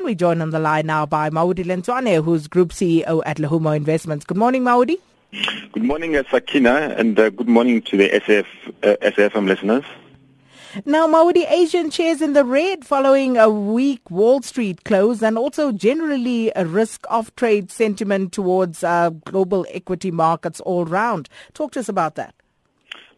And we join on the line now by Maudi Lentwane, who's Group CEO at Lehumo Investments. Good morning, Maudi. Good morning, uh, Sakina, and uh, good morning to the SF, uh, SAFM listeners. Now, Maudi, Asian shares in the red following a weak Wall Street close and also generally a risk-off trade sentiment towards uh, global equity markets all round. Talk to us about that.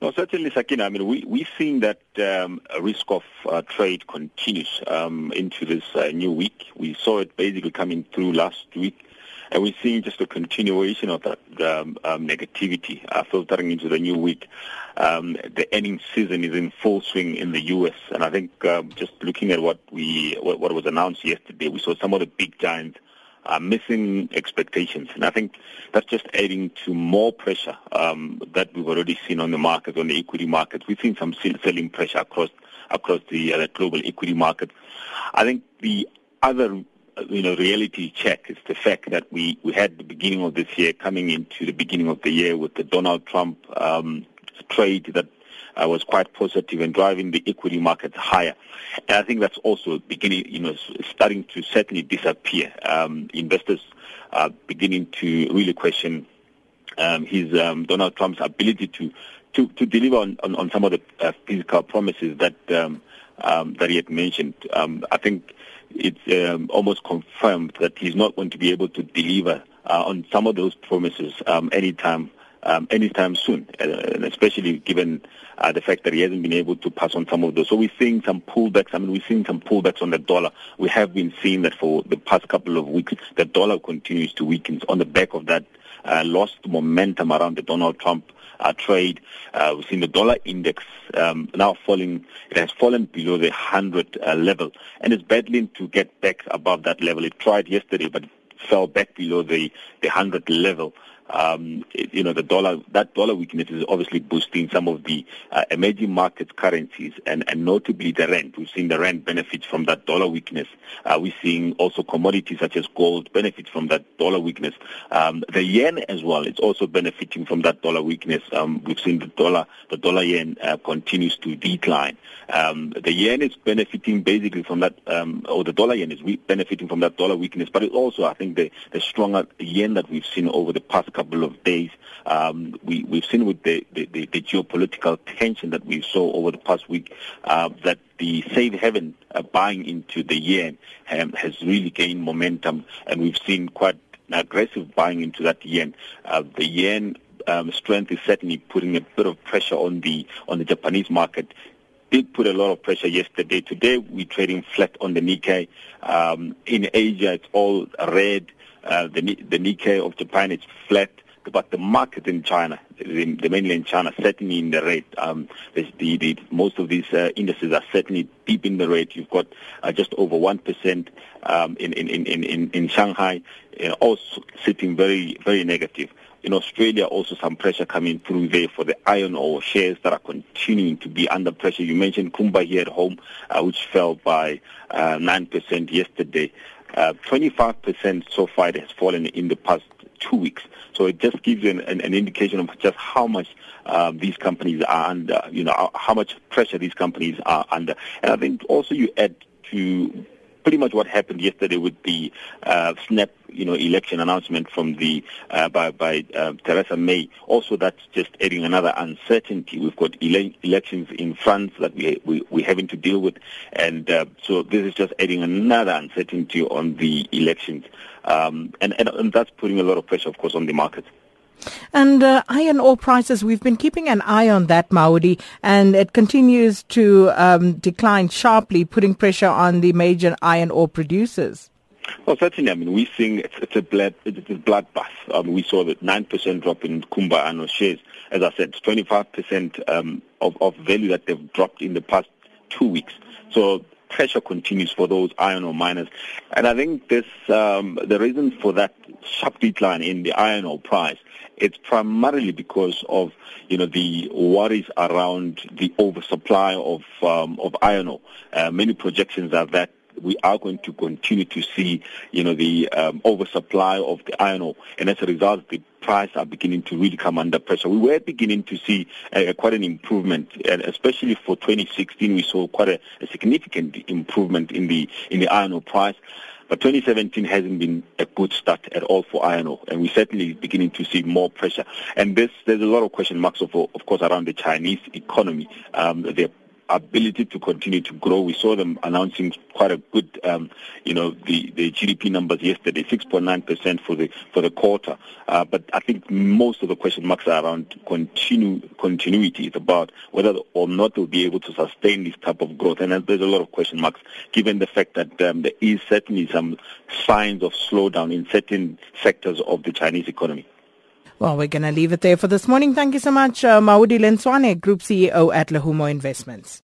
No, certainly, Sakina. I mean, we, we've seen that um, risk-off uh, trade continues um, into this uh, new week. We saw it basically coming through last week. And we're seeing just a continuation of that um, um, negativity uh, filtering into the new week. Um, the earnings season is in full swing in the U.S. And I think um, just looking at what we what, what, was announced yesterday, we saw some of the big giants uh, missing expectations. And I think that's just adding to more pressure um, that we've already seen on the market, on the equity markets. We've seen some selling pressure across across the uh, global equity market. I think the other you know, reality check is the fact that we, we had the beginning of this year coming into the beginning of the year with the Donald Trump um, trade that uh, was quite positive and driving the equity markets higher. And I think that's also beginning, you know, starting to certainly disappear. Um, investors are beginning to really question um, his um, Donald Trump's ability to to, to deliver on, on, on some of the uh, fiscal promises that um, um, that he had mentioned. Um, I think it's almost confirmed that he's not going to be able to deliver uh, on some of those promises um, anytime um, anytime soon, uh, especially given uh, the fact that he hasn't been able to pass on some of those. So we're seeing some pullbacks. I mean, we're seeing some pullbacks on the dollar. We have been seeing that for the past couple of weeks. The dollar continues to weaken on the back of that uh, lost momentum around the Donald Trump uh, trade. Uh, we've seen the dollar index um, now falling. It has fallen below the 100 uh, level and is battling to get back above that level. It tried yesterday, but fell back below the, the 100 level um, you know, the dollar, that dollar weakness is obviously boosting some of the uh, emerging market currencies and, and notably the rand. We've seen the rand benefit from that dollar weakness. Uh, we're seeing also commodities such as gold benefit from that dollar weakness. Um, the yen as well, it's also benefiting from that dollar weakness. Um, we've seen the dollar, the dollar yen uh, continues to decline. Um, the yen is benefiting basically from that, um, or the dollar yen is benefiting from that dollar weakness, but it also, I think, the, the stronger yen that we've seen over the past couple couple of days. Um, we, we've seen with the, the, the, the, geopolitical tension that we saw over the past week uh, that the safe haven uh, buying into the yen um, has really gained momentum, and we've seen quite aggressive buying into that yen. Uh, the yen um, strength is certainly putting a bit of pressure on the on the Japanese market did put a lot of pressure yesterday. Today we're trading flat on the Nikkei. Um, in Asia, it's all red. Uh, the, the Nikkei of Japan is flat, but the market in China, the, the mainland China, certainly in the red. Um, the, the, most of these uh, indices are certainly deep in the red. You've got uh, just over 1% um, in, in, in, in, in Shanghai, uh, also sitting very, very negative. In Australia, also some pressure coming through there for the iron ore shares that are continuing to be under pressure. You mentioned Kumba here at home, uh, which fell by uh, 9% yesterday. Uh, 25% so far it has fallen in the past two weeks. So it just gives you an, an, an indication of just how much uh, these companies are under, you know, how much pressure these companies are under. And I think also you add to pretty much what happened yesterday with the uh, snap, you know, election announcement from the uh, by by uh, Theresa May. Also, that's just adding another uncertainty. We've got ele- elections in France that we we we're having to deal with, and uh, so this is just adding another uncertainty on the elections, um, and, and and that's putting a lot of pressure, of course, on the market. And uh, iron ore prices, we've been keeping an eye on that, Maudi, and it continues to um, decline sharply, putting pressure on the major iron ore producers. Well, certainly. I mean, we're seeing it's, it's a blood, it's a bloodbath. Um, we saw that 9% drop in Kumba iron shares. As I said, 25% um, of, of value that they've dropped in the past two weeks. So pressure continues for those iron ore miners. And I think this, um, the reason for that sharp decline in the iron ore price it's primarily because of you know the worries around the oversupply of um, of iron ore. Uh, many projections are that we are going to continue to see, you know, the um, oversupply of the iron ore, and as a result, the price are beginning to really come under pressure. We were beginning to see uh, quite an improvement, and especially for 2016, we saw quite a, a significant improvement in the in the iron ore price. But 2017 hasn't been a good start at all for iron ore, and we're certainly beginning to see more pressure. And this, there's a lot of question marks, of, of course, around the Chinese economy. Um, ability to continue to grow. We saw them announcing quite a good, um, you know, the, the GDP numbers yesterday, 6.9% for the for the quarter. Uh, but I think most of the question marks are around continue, continuity. It's about whether or not they'll be able to sustain this type of growth. And there's a lot of question marks, given the fact that um, there is certainly some signs of slowdown in certain sectors of the Chinese economy. Well, we're going to leave it there for this morning. Thank you so much, uh, Maudi Lenswane, Group CEO at Lehumo Investments.